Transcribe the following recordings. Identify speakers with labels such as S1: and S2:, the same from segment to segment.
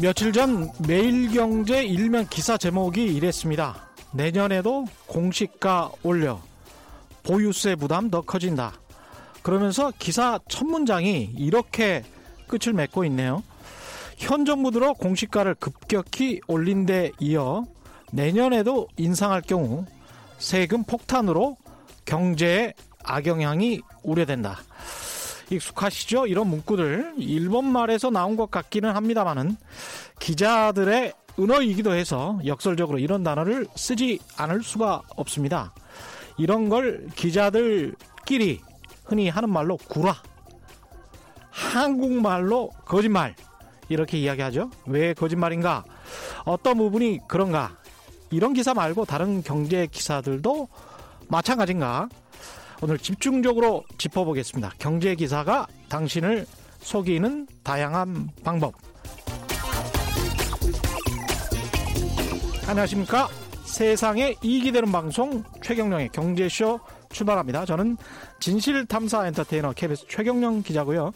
S1: 며칠 전 매일경제 일면 기사 제목이 이랬습니다. 내년에도 공시가 올려 보유세 부담 더 커진다. 그러면서 기사 첫 문장이 이렇게 끝을 맺고 있네요. 현 정부 들어 공시가를 급격히 올린 데 이어 내년에도 인상할 경우 세금 폭탄으로 경제에 악영향이 우려된다. 익숙하시죠? 이런 문구들 일본 말에서 나온 것 같기는 합니다만은 기자들의 은어이기도 해서 역설적으로 이런 단어를 쓰지 않을 수가 없습니다. 이런 걸 기자들끼리 흔히 하는 말로 구라, 한국말로 거짓말 이렇게 이야기하죠. 왜 거짓말인가? 어떤 부분이 그런가? 이런 기사 말고 다른 경제 기사들도 마찬가지인가? 오늘 집중적으로 짚어보겠습니다. 경제 기사가 당신을 속이는 다양한 방법. 안녕하십니까? 세상에 이익이 되는 방송 최경령의 경제쇼 출발합니다. 저는 진실탐사 엔터테이너 KBS 최경령 기자고요.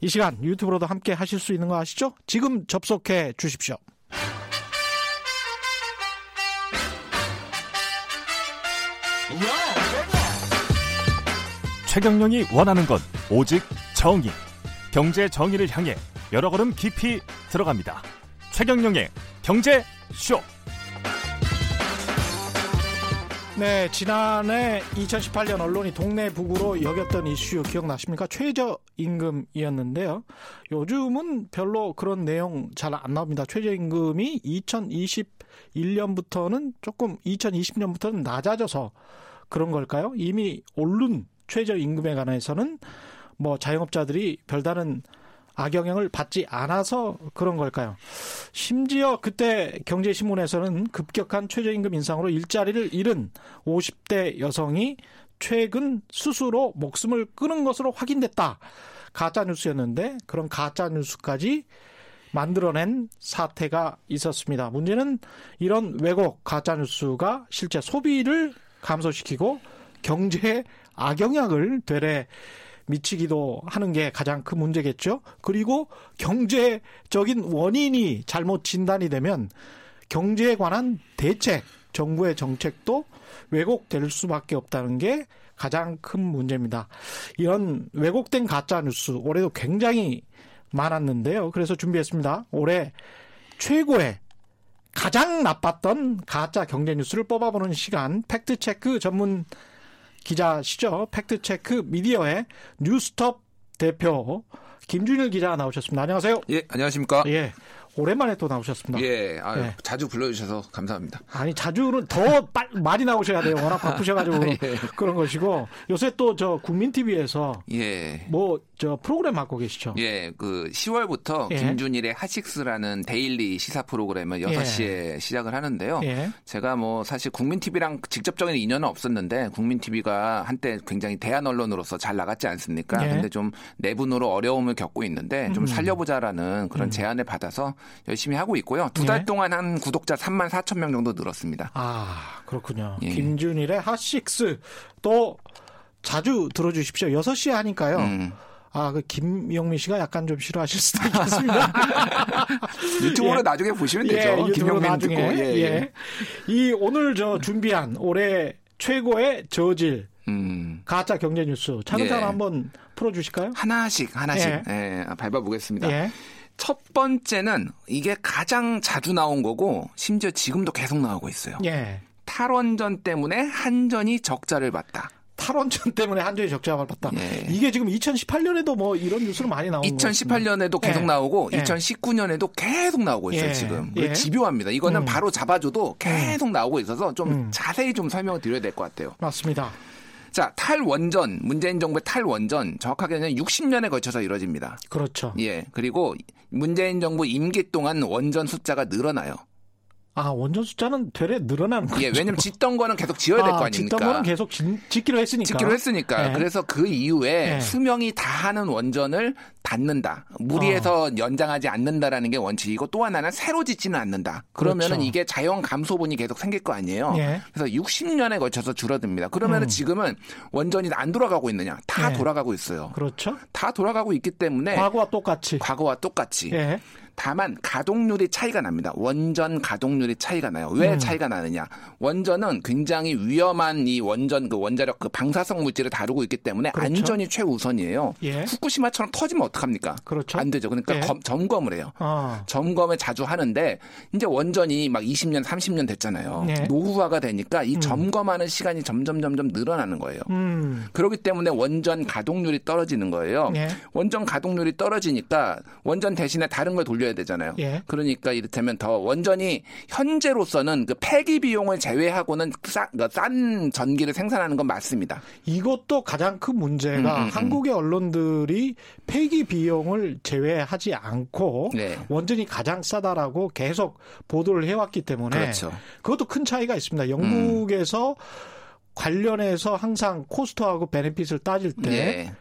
S1: 이 시간 유튜브로도 함께 하실 수 있는 거 아시죠? 지금 접속해 주십시오.
S2: 최경령이 원하는 건 오직 정의. 경제 정의를 향해 여러 걸음 깊이 들어갑니다. 최경령의 경제 쇼.
S1: 네, 지난해 2018년 언론이 동네 북으로 여겼던 이슈 기억나십니까? 최저임금이었는데요. 요즘은 별로 그런 내용 잘 안 나옵니다. 최저임금이 2021년부터는 조금 2020년부터는 낮아져서 그런 걸까요? 이미 오른 최저임금에 관해서는 뭐 자영업자들이 별다른 악영향을 받지 않아서 그런 걸까요? 심지어 그때 경제신문에서는 급격한 최저임금 인상으로 일자리를 잃은 50대 여성이 최근 스스로 목숨을 끊은 것으로 확인됐다. 가짜 뉴스였는데 그런 가짜 뉴스까지 만들어낸 사태가 있었습니다. 문제는 이런 왜곡 가짜 뉴스가 실제 소비를 감소시키고 경제에 악영향을 되레 미치기도 하는 게 가장 큰 문제겠죠. 그리고 경제적인 원인이 잘못 진단이 되면 경제에 관한 대책, 정부의 정책도 왜곡될 수밖에 없다는 게 가장 큰 문제입니다. 이런 왜곡된 가짜 뉴스 올해도 굉장히 많았는데요. 그래서 준비했습니다. 올해 최고의 가장 나빴던 가짜 경제 뉴스를 뽑아보는 시간 팩트 체크 전문 기자시죠. 팩트체크 미디어의 뉴스톱 대표 김준일 기자 나오셨습니다. 안녕하세요.
S3: 예, 안녕하십니까?
S1: 예. 오랜만에 또 나오셨습니다.
S3: 예, 아유, 예. 자주 불러주셔서 감사합니다.
S1: 아니 자주는 더 빨, 많이 나오셔야 돼요. 워낙 바쁘셔가지고 예. 그런 것이고 요새 또 저 국민 TV에서 예, 뭐저 프로그램 맡고 계시죠?
S3: 예, 그 10월부터 예. 김준일의 핫식스라는 daily 시사 프로그램을 6시에 예. 시작을 하는데요. 예. 제가 뭐 사실 국민 TV랑 직접적인 인연은 없었는데 국민 TV가 한때 굉장히 대안 언론으로서 잘 나갔지 않습니까? 예. 근데 좀 내분으로 어려움을 겪고 있는데 좀 음. 살려보자라는 그런 음. 제안을 받아서 열심히 하고 있고요. 두달 예. 동안 한 구독자 3만 4천 명 정도 늘었습니다.
S1: 아, 그렇군요. 예. 김준일의 핫식스 또 자주 들어주십시오. 6시에 하니까요. 음. 아, 그 김영민 씨가 약간 좀 싫어하실 수도 있겠습니다.
S3: 유튜브로 예. 나중에 보시면 되죠.
S1: 예, 김영민 나중에. 듣고. 예, 예, 예. 이 오늘 저 준비한 올해 최고의 저질 음. 가짜 경제 뉴스 차근차근 예. 한번 풀어 주실까요?
S3: 하나씩 하나씩 예. 예, 밟아 보겠습니다. 예. 첫 번째는 이게 가장 자주 나온 거고 심지어 지금도 계속 나오고 있어요. 예. 탈원전 때문에 한전이 적자를 봤다.
S1: 탈원전 때문에 한전이 적자를 봤다. 예. 이게 지금 2018년에도 뭐 이런 뉴스로 많이 나오고
S3: 2018년에도 계속 예. 나오고 예. 2019년에도 계속 나오고 있어요, 예. 지금. 예. 집요합니다. 이거는 음. 바로 잡아줘도 음. 계속 음. 나오고 있어서 좀 음. 자세히 좀 설명을 드려야 될 것 같아요.
S1: 맞습니다.
S3: 자, 탈원전, 문재인 정부의 탈원전, 정확하게는 60년에 걸쳐서 이루어집니다.
S1: 그렇죠.
S3: 예. 그리고 문재인 정부 임기 동안 원전 숫자가 늘어나요.
S1: 아, 원전 숫자는 되레 늘어나는 거죠.
S3: 예, 왜냐면 짓던 거는 계속 지어야 될거 아, 아닙니까?
S1: 짓던 거는 계속 짓, 기로 했으니까.
S3: 짓기로 했으니까. 네. 그래서 그 이후에 네. 수명이 다 하는 원전을 닫는다. 무리해서 어. 연장하지 않는다라는 게 원칙이고 또 하나는 새로 짓지는 않는다. 그러면은 그렇죠. 이게 자연 감소분이 계속 생길 거 아니에요. 예. 그래서 60년에 걸쳐서 줄어듭니다. 그러면은 음. 지금은 원전이 안 돌아가고 있느냐? 다 예. 돌아가고 있어요.
S1: 그렇죠.
S3: 다 돌아가고 있기 때문에
S1: 과거와 똑같이
S3: 과거와 똑같이. 예. 다만 가동률이 차이가 납니다. 원전 가동률이 차이가 나요. 왜 음. 차이가 나느냐? 원전은 굉장히 위험한 이 원전 그 원자력 그 방사성 물질을 다루고 있기 때문에 그렇죠. 안전이 최우선이에요. 예. 후쿠시마처럼 터지면 어떡합니까?
S1: 그렇죠.
S3: 안 되죠. 그러니까 예. 검, 점검을 해요. 아. 점검을 자주 하는데 이제 원전이 막 20년, 30년 됐잖아요. 예. 노후화가 되니까 이 음. 점검하는 시간이 점점 점점 늘어나는 거예요. 음. 그렇기 때문에 원전 가동률이 떨어지는 거예요. 예. 원전 가동률이 떨어지니까 원전 대신에 다른 걸 돌려 야 되잖아요. 예. 그러니까 이를테면 더 원전이 현재로서는 그 폐기 비용을 제외하고는 싸, 그러니까 싼 전기를 생산하는 건 맞습니다.
S1: 이것도 가장 큰 문제가 음, 음, 음. 한국의 언론들이 폐기 비용을 제외하지 않고 네. 원전이 가장 싸다라고 계속 보도를 해왔기 때문에 그렇죠. 그것도 큰 차이가 있습니다. 영국에서 음. 관련해서 항상 코스트하고 베네핏을 따질 때 네.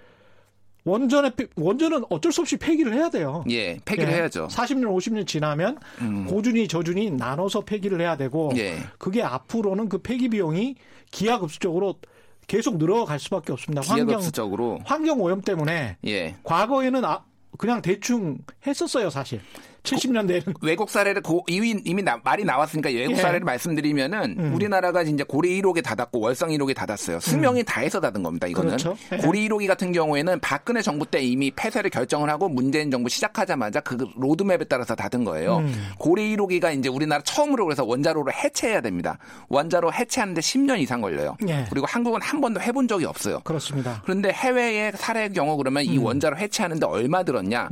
S1: 원전에 원전은 어쩔 수 없이 폐기를 해야 돼요.
S3: 예, 폐기를 예, 해야죠.
S1: 40년, 50년 지나면 음. 고준위, 저준위 나눠서 폐기를 해야 되고 예. 그게 앞으로는 그 폐기 비용이 기하급수적으로 계속 늘어갈 수밖에 없습니다.
S3: 기하급수적으로
S1: 환경 오염 때문에 예. 과거에는 아, 그냥 대충 했었어요, 사실. 70년대에는
S3: 외국 사례를 고, 이미, 이미 나, 말이 나왔으니까 외국 예. 사례를 말씀드리면은 음. 우리나라가 이제 고리 1호기 닫았고 월성 1호기 닫았어요. 수명이 음. 다해서 닫은 겁니다. 이거는 그렇죠. 예. 고리 1호기 같은 경우에는 박근혜 정부 때 이미 폐쇄를 결정을 하고 문재인 정부 시작하자마자 그 로드맵에 따라서 닫은 거예요. 음. 고리 1호기가 이제 우리나라 처음으로 그래서 원자로를 해체해야 됩니다. 원자로 해체하는데 10년 이상 걸려요. 예. 그리고 한국은 한 번도 해본 적이 없어요.
S1: 그렇습니다.
S3: 그런데 해외의 사례의 경우 그러면 이 음. 원자로 해체하는데 얼마 들었냐?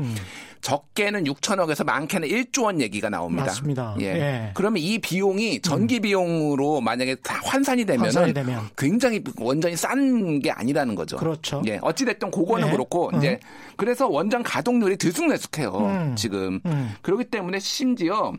S3: 음. 적게는 6천억에서 많게는 1조 원 얘기가 나옵니다.
S1: 맞습니다.
S3: 예. 예. 그러면 이 비용이 전기 음. 비용으로 만약에 다 환산이 되면은 되면. 굉장히 원전이 싼 게 아니라는 거죠.
S1: 그렇죠.
S3: 예. 어찌 됐든 그거는 예. 그렇고 음. 이제 그래서 원전 가동률이 들쑥날쑥해요. 음. 지금. 음. 그렇기 때문에 심지어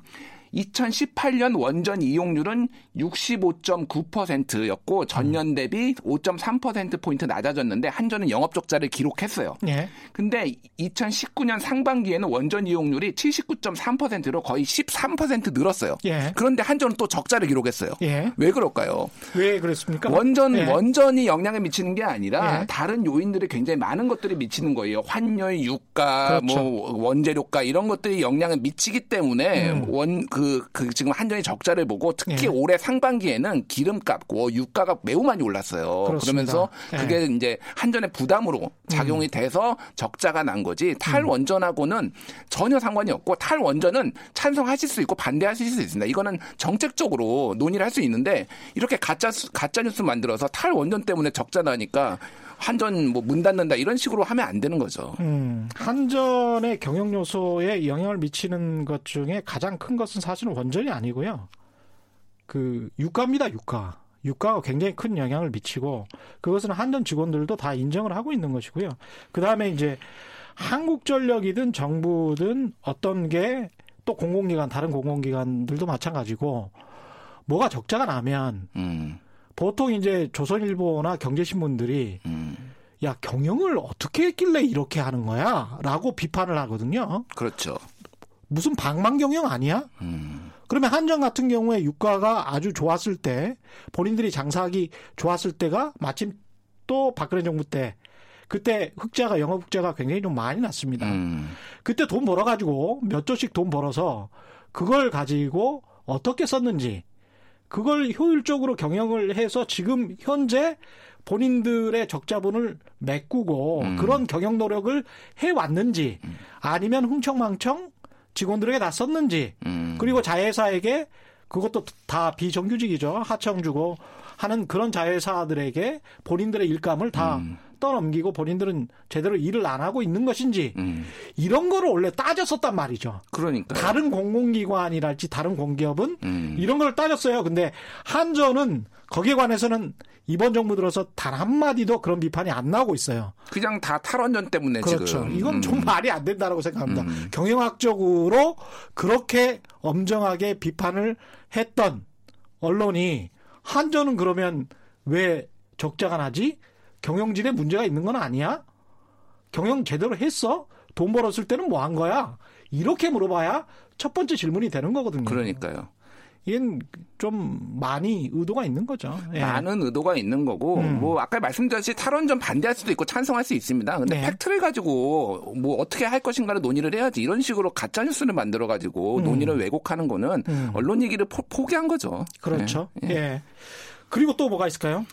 S3: 2018년 원전 이용률은 65.9%였고 전년 음. 대비 5.3% 포인트 낮아졌는데 한전은 영업 적자를 기록했어요. 예. 근데 2019년 상반기에는 원전 이용률이 79.3%로 거의 13% 늘었어요. 예. 그런데 한전은 또 적자를 기록했어요. 예. 왜 그럴까요?
S1: 왜 그랬습니까?
S3: 원전 예. 원전이 영향을 미치는 게 아니라 예. 다른 요인들이 굉장히 많은 것들이 미치는 거예요. 환율, 유가, 그렇죠. 뭐 원재료가 이런 것들이 영향을 미치기 때문에 음. 원그 그, 그 지금 한전이 적자를 보고 특히 예. 올해 상반기에는 기름값, 뭐 유가가 매우 많이 올랐어요. 그렇습니다. 그러면서 예. 그게 예. 이제 한전의 부담으로 작용이 음. 돼서 적자가 난 거지 탈원전하고는 전혀 상관이 없고 탈원전은 찬성하실 수 있고 반대하실 수 있습니다. 이거는 정책적으로 논의를 할 수 있는데 이렇게 가짜 가짜 뉴스 만들어서 탈원전 때문에 적자 나니까 한전 뭐 문 닫는다 이런 식으로 하면 안 되는 거죠. 음,
S1: 한전의 경영 요소에 영향을 미치는 것 중에 가장 큰 것은 사실은 원전이 아니고요. 그 유가입니다, 유가. 유가가 굉장히 큰 영향을 미치고 그것은 한전 직원들도 다 인정을 하고 있는 것이고요. 그 다음에 이제 한국전력이든 정부든 어떤 게 또 공공기관 다른 공공기관들도 마찬가지고 뭐가 적자가 나면 음. 보통 이제 조선일보나 경제신문들이 음. 야 경영을 어떻게 했길래 이렇게 하는 거야?라고 비판을 하거든요.
S3: 그렇죠.
S1: 무슨 방망 경영 아니야? 음. 그러면 한전 같은 경우에 유가가 아주 좋았을 때 본인들이 장사하기 좋았을 때가 마침 또 박근혜 정부 때 그때 흑자가 영업 흑자가 굉장히 좀 많이 났습니다. 음. 그때 돈 벌어 가지고 몇 조씩 돈 벌어서 그걸 가지고 어떻게 썼는지 그걸 효율적으로 경영을 해서 지금 현재 본인들의 적자분을 메꾸고 음. 그런 경영 노력을 해왔는지 음. 아니면 흥청망청 직원들에게 다 썼는지 음. 그리고 자회사에게 그것도 다 비정규직이죠 하청 주고 하는 그런 자회사들에게 본인들의 일감을 다 음. 떠넘기고 본인들은 제대로 일을 안 하고 있는 것인지 음. 이런 거를 원래 따졌었단 말이죠.
S3: 그러니까
S1: 다른 공공기관이랄지 다른 공기업은 음. 이런 걸 따졌어요. 근데 한전은 거기에 관해서는 이번 정부 들어서 단 한마디도 그런 비판이 안 나오고 있어요.
S3: 그냥 다 탈원전 때문에
S1: 그렇죠.
S3: 지금.
S1: 이건 좀 음. 말이 안 된다고 생각합니다. 음. 경영학적으로 그렇게 엄정하게 비판을 했던 언론이 한전은 그러면 왜 적자가 나지? 경영진에 문제가 있는 건 아니야? 경영 제대로 했어? 돈 벌었을 때는 뭐 한 거야? 이렇게 물어봐야 첫 번째 질문이 되는 거거든요.
S3: 그러니까요.
S1: 이건 좀 많이 의도가 있는 거죠.
S3: 예. 많은 의도가 있는 거고 음. 뭐 아까 말씀드렸듯이 탈원전 반대할 수도 있고 찬성할 수 있습니다. 근데 네. 팩트를 가지고 뭐 어떻게 할 것인가를 논의를 해야지 이런 식으로 가짜 뉴스를 만들어 가지고 음. 논의를 왜곡하는 거는 음. 언론이기를 포, 기한 거죠.
S1: 그렇죠. 예. 예. 그리고 또 뭐가 있을까요?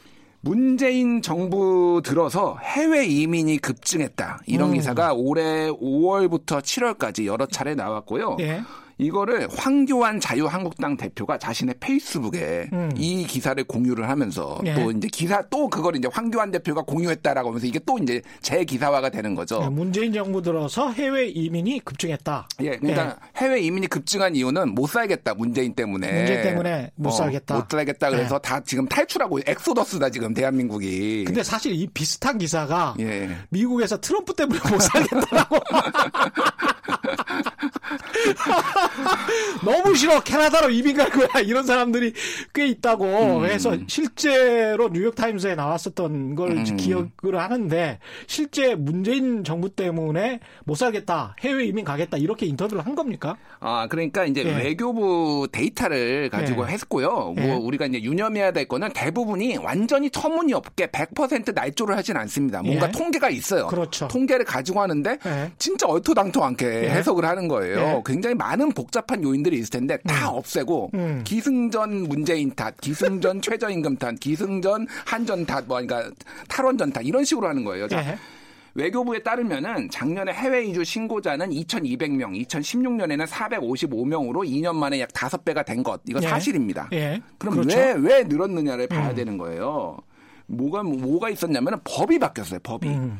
S3: 문재인 정부 들어서 해외 이민이 급증했다. 이런 음. 기사가 올해 5월부터 7월까지 여러 차례 나왔고요. 예. 이거를 황교안 자유한국당 대표가 자신의 페이스북에 음. 이 기사를 공유를 하면서 예. 또 이제 기사 또 그걸 이제 황교안 대표가 공유했다라고 하면서 이게 또 이제 재 기사화가 되는 거죠. 네,
S1: 문재인 정부 들어서 해외 이민이 급증했다.
S3: 예, 그러니까 예. 해외 이민이 급증한 이유는 못 살겠다 문재인 때문에.
S1: 문재인 때문에 못 어, 살겠다.
S3: 못 살겠다 그래서 예. 다 지금 탈출하고 엑소더스다 지금 대한민국이.
S1: 근데 사실 이 비슷한 기사가 예. 미국에서 트럼프 때문에 못 살겠다라고. 너무 싫어. 캐나다로 이민 갈 거야. 이런 사람들이 꽤 있다고 음. 해서 실제로 뉴욕 타임스에 나왔었던 걸 음. 기억을 하는데 실제 문재인 정부 때문에 못 살겠다. 해외 이민 가겠다. 이렇게 인터뷰를 한 겁니까?
S3: 아, 그러니까 이제 예. 외교부 데이터를 가지고 예. 했고요. 뭐 예. 우리가 이제 유념해야 될 거는 대부분이 완전히 터무니 없게 100% 날조를 하진 않습니다. 뭔가 예. 통계가 있어요.
S1: 그렇죠.
S3: 통계를 가지고 하는데 예. 진짜 얼토당토 않게 예. 해석을 하는 거예요. 굉장히 많은 복잡한 요인들이 있을 텐데 다 음. 없애고 음. 기승전 문재인 탓, 기승전 최저임금 탓, 기승전 한전 탓, 뭐 그러니까 탈원전 탓 이런 식으로 하는 거예요. 자, 예. 외교부에 따르면은 작년에 해외 이주 신고자는 2,200명, 2016년에는 455명으로 2년 만에 약 5배가 된 것. 이거 예. 사실입니다. 예. 그럼 그렇죠. 왜, 왜 늘었느냐를 봐야 음. 되는 거예요. 뭐가, 뭐가 있었냐면은 법이 바뀌었어요, 법이. 음.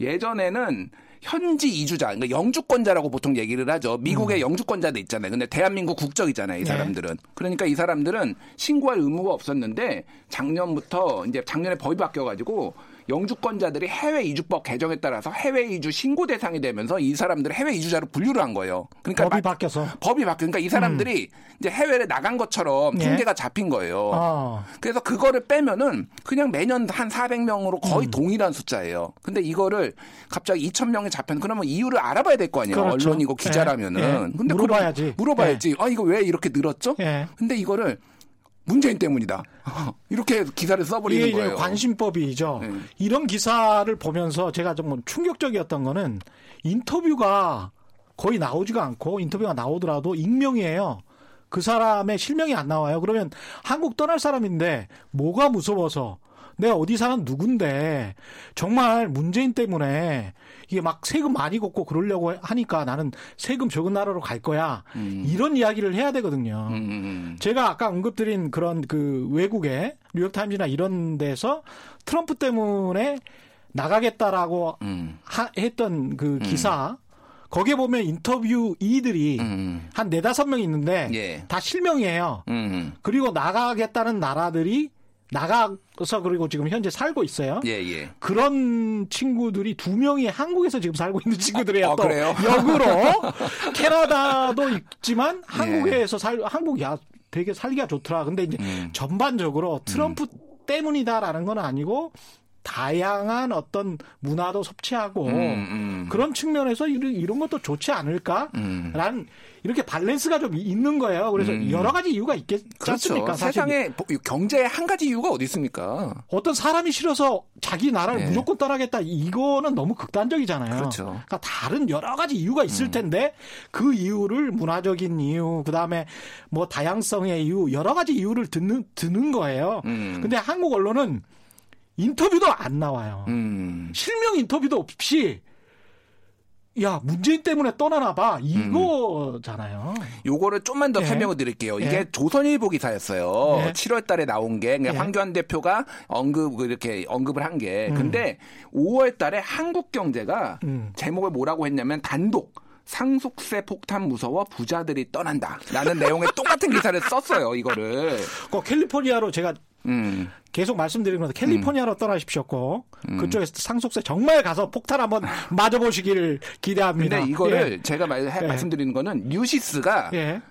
S3: 예전에는 현지 이주자, 그러니까 영주권자라고 보통 얘기를 하죠. 미국의 음. 영주권자도 있잖아요. 근데 대한민국 국적이잖아요, 이 네. 사람들은. 네. 그러니까 이 사람들은 신고할 의무가 없었는데 작년부터 이제 작년에 법이 바뀌어가지고 영주권자들이 해외 이주법 개정에 따라서 해외 이주 신고 대상이 되면서 이 사람들을 해외 이주자로 분류를 한 거예요.
S1: 그러니까 법이 바뀌어서
S3: 법이 바뀌. 그러니까 이 사람들이 음. 이제 해외를 나간 것처럼 예. 통계가 잡힌 거예요. 어. 그래서 그거를 빼면은 그냥 매년 한 400명으로 거의 음. 동일한 숫자예요. 근데 이거를 갑자기 2,000명이 잡혔. 그러면 이유를 알아봐야 될 거 아니에요. 그렇죠. 언론이고 기자라면은. 예. 예.
S1: 근데 물어봐야지.
S3: 물어봐야지. 예. 아 이거 왜 이렇게 늘었죠? 예. 근데 이거를 문재인 때문이다. 이렇게 기사를 써버리는
S1: 이게
S3: 거예요.
S1: 관심법이죠. 네. 이런 기사를 보면서 제가 좀 충격적이었던 거는 인터뷰가 거의 나오지가 않고 인터뷰가 나오더라도 익명이에요. 그 사람의 실명이 안 나와요. 그러면 한국 떠날 사람인데 뭐가 무서워서 내가 어디 사는 누군데 정말 문재인 때문에 이게 막 세금 많이 걷고 그러려고 하니까 나는 세금 적은 나라로 갈 거야. 음. 이런 이야기를 해야 되거든요. 음. 음, 음. 제가 아까 언급드린 그런 그 외국의 뉴욕타임즈나 이런 데서 트럼프 때문에 나가겠다라고 음. 하, 했던 그 음. 기사 거기에 보면 인터뷰 이들이 음. 한 네다섯 명 있는데 예. 다 실명이에요. 음. 그리고 나가겠다는 나라들이 나가서 그리고 지금 현재 살고 있어요. 예, 예. 그런 친구들이 두 명이 한국에서 지금 살고 있는 친구들이에요. 아, 또 그래요? 역으로 캐나다도 있지만 한국에서 살 한국 야 되게 살기가 좋더라. 근데 이제 음. 전반적으로 트럼프 음. 때문이다라는 건 아니고 다양한 어떤 문화도 섭취하고 음, 음. 그런 측면에서 이런, 이런 것도 좋지 않을까라는 음. 이렇게 밸런스가 좀 있는 거예요. 그래서 음. 여러 가지 이유가 있겠지 그렇죠. 않습니까?
S3: 세상에 경제에 한 가지 이유가 어디 있습니까?
S1: 어떤 사람이 싫어서 자기 나라를 네. 무조건 떠나겠다 이거는 너무 극단적이잖아요. 그렇죠. 그러니까 다른 여러 가지 이유가 있을 음. 텐데 그 이유를 문화적인 이유, 그다음에 뭐 다양성의 이유, 여러 가지 이유를 듣는 듣는 거예요. 음. 근데 한국 언론은 인터뷰도 안 나와요. 음. 실명 인터뷰도 없이 야 문재인 때문에 떠나나 봐 이거잖아요. 음.
S3: 요거를 좀만 더 예. 설명을 드릴게요. 이게 예. 조선일보 기사였어요. 예. 7월달에 나온 게 예. 황교안 대표가 언급 이렇게 언급을 한 게. 음. 근데 5월달에 한국경제가 음. 제목을 뭐라고 했냐면 단독 상속세 폭탄 무서워 부자들이 떠난다. 라는 내용의 똑같은 기사를 썼어요, 이거를.
S1: 그 캘리포니아로 제가 음. 계속 말씀드리는 건데 캘리포니아로 음. 떠나십시오,고 음. 그쪽에서 상속세 정말 가서 폭탄 한번 맞아보시기를 기대합니다.
S3: 근데 이거를 예. 제가 말, 예. 말씀드리는 거는 뉴시스가 예.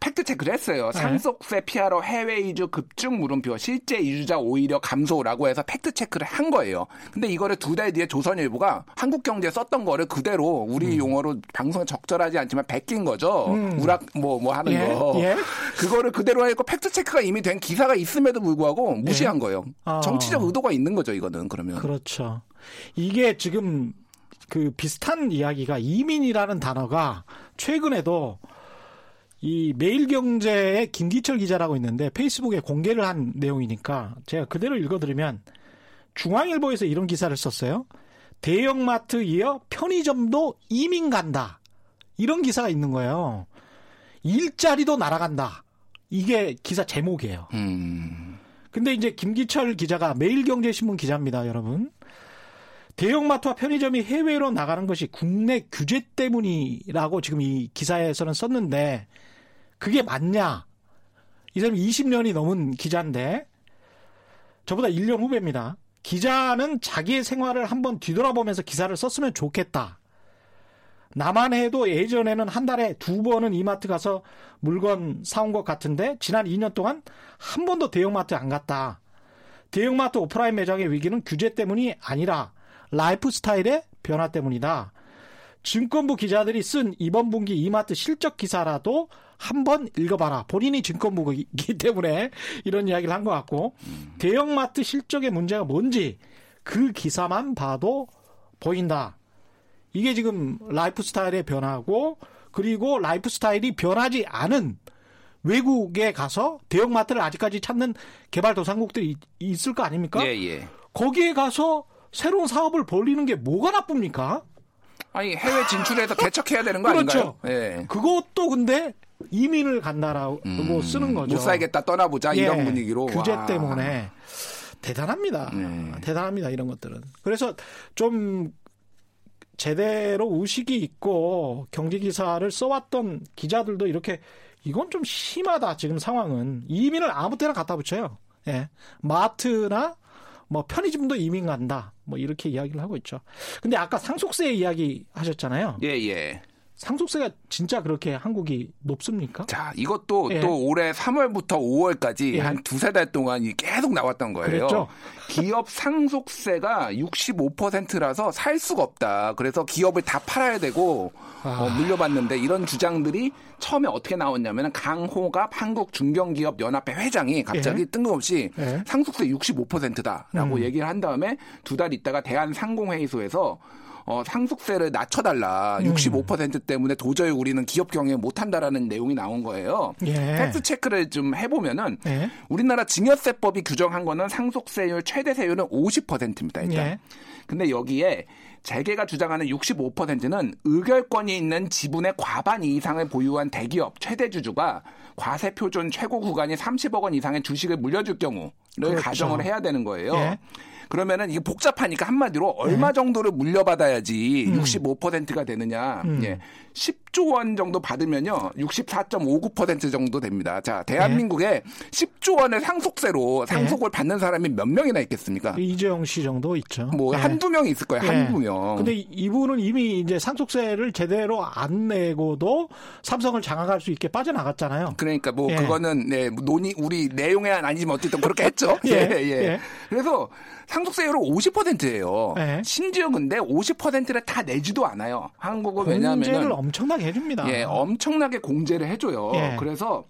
S3: 팩트 체크를 했어요. 네. 상속세 피하러 해외 이주 급증 물음표 실제 이주자 오히려 감소라고 해서 팩트 체크를 한 거예요. 근데 이거를 두 달 뒤에 조선일보가 한국경제에 썼던 거를 그대로 우리 음. 용어로 방송에 적절하지 않지만 베낀 거죠. 음. 우락 뭐뭐 뭐 하는 예? 거. 예? 그거를 그대로 하고 팩트 체크가 이미 된 기사가 있음에도 불구하고 무시한 예? 거예요. 아. 정치적 의도가 있는 거죠, 이거는 그러면.
S1: 그렇죠. 이게 지금 그 비슷한 이야기가 이민이라는 단어가 최근에도 이 매일경제의 김기철 기자라고 있는데 페이스북에 공개를 한 내용이니까 제가 그대로 읽어드리면 중앙일보에서 이런 기사를 썼어요. 대형마트 이어 편의점도 이민 간다. 이런 기사가 있는 거예요. 일자리도 날아간다. 이게 기사 제목이에요. 음. 근데 이제 김기철 기자가 매일경제신문 기자입니다, 여러분. 대형마트와 편의점이 해외로 나가는 것이 국내 규제 때문이라고 지금 이 기사에서는 썼는데 그게 맞냐? 이 사람이 20년이 넘은 기자인데 저보다 1년 후배입니다. 기자는 자기의 생활을 한번 뒤돌아보면서 기사를 썼으면 좋겠다. 나만 해도 예전에는 한 달에 두 번은 이마트 가서 물건 사온 것 같은데 지난 2년 동안 한 번도 대형마트 안 갔다. 대형마트 오프라인 매장의 위기는 규제 때문이 아니라 라이프 스타일의 변화 때문이다. 증권부 기자들이 쓴 이번 분기 이마트 실적 기사라도 한번 읽어봐라. 본인이 증권부이기 때문에 이런 이야기를 한 것 같고 대형마트 실적의 문제가 뭔지 그 기사만 봐도 보인다. 이게 지금 라이프 스타일의 변화고 그리고 라이프 스타일이 변하지 않은 외국에 가서 대형마트를 아직까지 찾는 개발도상국들이 있을 거 아닙니까? 예, 예. 거기에 가서 새로운 사업을 벌리는 게 뭐가 나쁩니까?
S3: 아니 해외 진출해서 개척해야 되는 거 그렇죠.
S1: 아닌가요? 예. 그것도 근데 이민을 간다라고 음, 쓰는 거죠.
S3: 못 살겠다 떠나보자 예. 이런 분위기로
S1: 규제 와. 때문에 대단합니다. 네. 대단합니다 이런 것들은. 그래서 좀 제대로 의식이 있고 경제 기사를 써왔던 기자들도 이렇게 이건 좀 심하다 지금 상황은 이민을 아무 때나 갖다 붙여요. 예. 마트나 뭐 편의점도 이민 간다. 뭐 이렇게 이야기를 하고 있죠. 근데 아까 상속세 이야기 하셨잖아요.
S3: 예, 예.
S1: 상속세가 진짜 그렇게 한국이 높습니까?
S3: 자, 이것도 예. 또 올해 3월부터 5월까지 예. 한 두 세 달 동안 계속 나왔던 거예요. 그랬죠? 기업 상속세가 65%라서 살 수가 없다. 그래서 기업을 다 팔아야 되고 아. 어, 물려받는데 이런 주장들이 처음에 어떻게 나왔냐면 강호갑 한국중견기업 연합회 회장이 갑자기 예. 뜬금없이 예. 상속세 65%다라고 음. 얘기를 한 다음에 두 달 있다가 대한상공회의소에서 어, 상속세를 낮춰달라. 음. 65% 때문에 도저히 우리는 기업 경영 못한다라는 내용이 나온 거예요. 예. 팩트 체크를 좀 해보면은 예. 우리나라 증여세법이 규정한 거는 상속세율 최대 세율은 50%입니다. 일단. 예. 근데 여기에 재계가 주장하는 65%는 의결권이 있는 지분의 과반 이상을 보유한 대기업 최대 주주가 과세 표준 최고 구간이 30억 원 이상의 주식을 물려줄 경우를 그렇죠. 가정을 해야 되는 거예요. 예. 그러면은 이게 복잡하니까 한마디로 얼마 네. 정도를 물려받아야지 음. 65%가 되느냐. 음. 예. 10조 원 정도 받으면요. 64.59% 정도 됩니다. 자, 대한민국에 네. 10조 원의 상속세로 상속을 네. 받는 사람이 몇 명이나 있겠습니까?
S1: 이재용 씨 정도 있죠.
S3: 뭐 네. 한두 명 있을 거예요. 네. 한두 명.
S1: 근데 이분은 이미 이제 상속세를 제대로 안 내고도 삼성을 장악할 수 있게 빠져나갔잖아요.
S3: 그러니까 뭐 예. 그거는 네, 논의 우리 내용에 아니지만 어쨌든 그렇게 했죠. 예. 예. 예. 그래서 상속세율은 50%예요. 네. 심지어 근데 50%를 다 내지도 않아요. 한국은 왜냐하면
S1: 엄청나게 해줍니다.
S3: 예, 엄청나게 공제를 해줘요. 예. 그래서